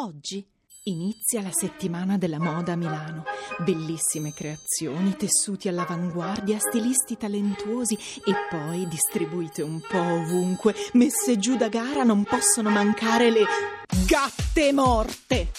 Oggi inizia la settimana della moda a Milano. Bellissime creazioni, tessuti all'avanguardia, stilisti talentuosi e poi distribuite un po' ovunque, messe giù da gara non possono mancare le gatte morte.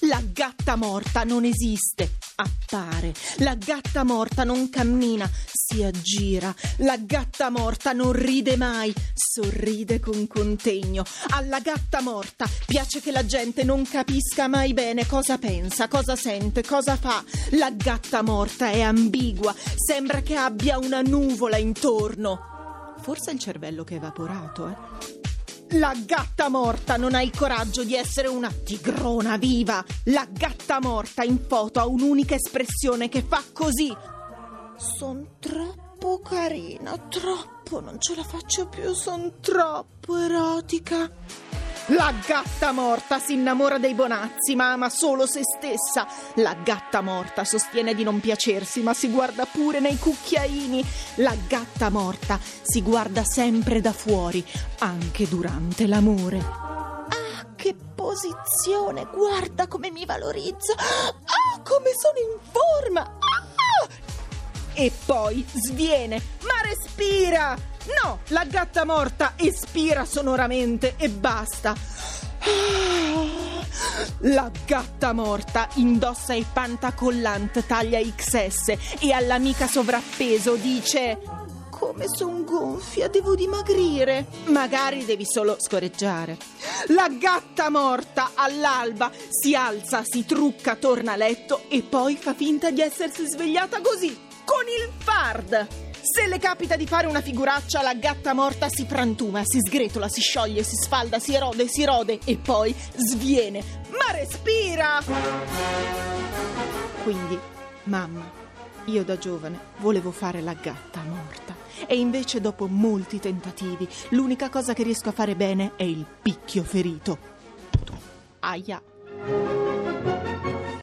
La gatta morta non esiste, appare. La gatta morta non cammina, si aggira. La gatta morta non ride mai, sorride con contegno. Alla gatta morta piace che la gente non capisca mai bene cosa pensa, cosa sente, cosa fa. La gatta morta è ambigua, sembra che abbia una nuvola intorno. Forse è il cervello che è evaporato, eh? La gatta morta non ha il coraggio di essere una tigrona viva. La gatta morta in foto ha un'unica espressione che fa così. Sono troppo carina, troppo, non ce la faccio più, sono troppo erotica. La gatta morta si innamora dei bonazzi, ma ama solo se stessa. La gatta morta sostiene di non piacersi, ma si guarda pure nei cucchiaini. La gatta morta si guarda sempre da fuori, anche durante l'amore. Ah, che posizione! Guarda come mi valorizzo! Ah, come sono in forma! Ah! E poi sviene, ma respira! No, la gatta morta espira sonoramente e basta. La gatta morta indossa il pantacollant taglia XS e all'amica sovrappeso dice come son gonfia, devo dimagrire. Magari devi solo scorreggiare. La gatta morta all'alba si alza, si trucca, torna a letto e poi fa finta di essersi svegliata così, con il fard. Se le capita di fare una figuraccia, la gatta morta si frantuma, si sgretola, si scioglie, si sfalda, si erode, si rode e poi sviene. Ma respira! Quindi, mamma, io da giovane volevo fare la gatta morta. E invece, dopo molti tentativi, l'unica cosa che riesco a fare bene è il picchio ferito. Aia.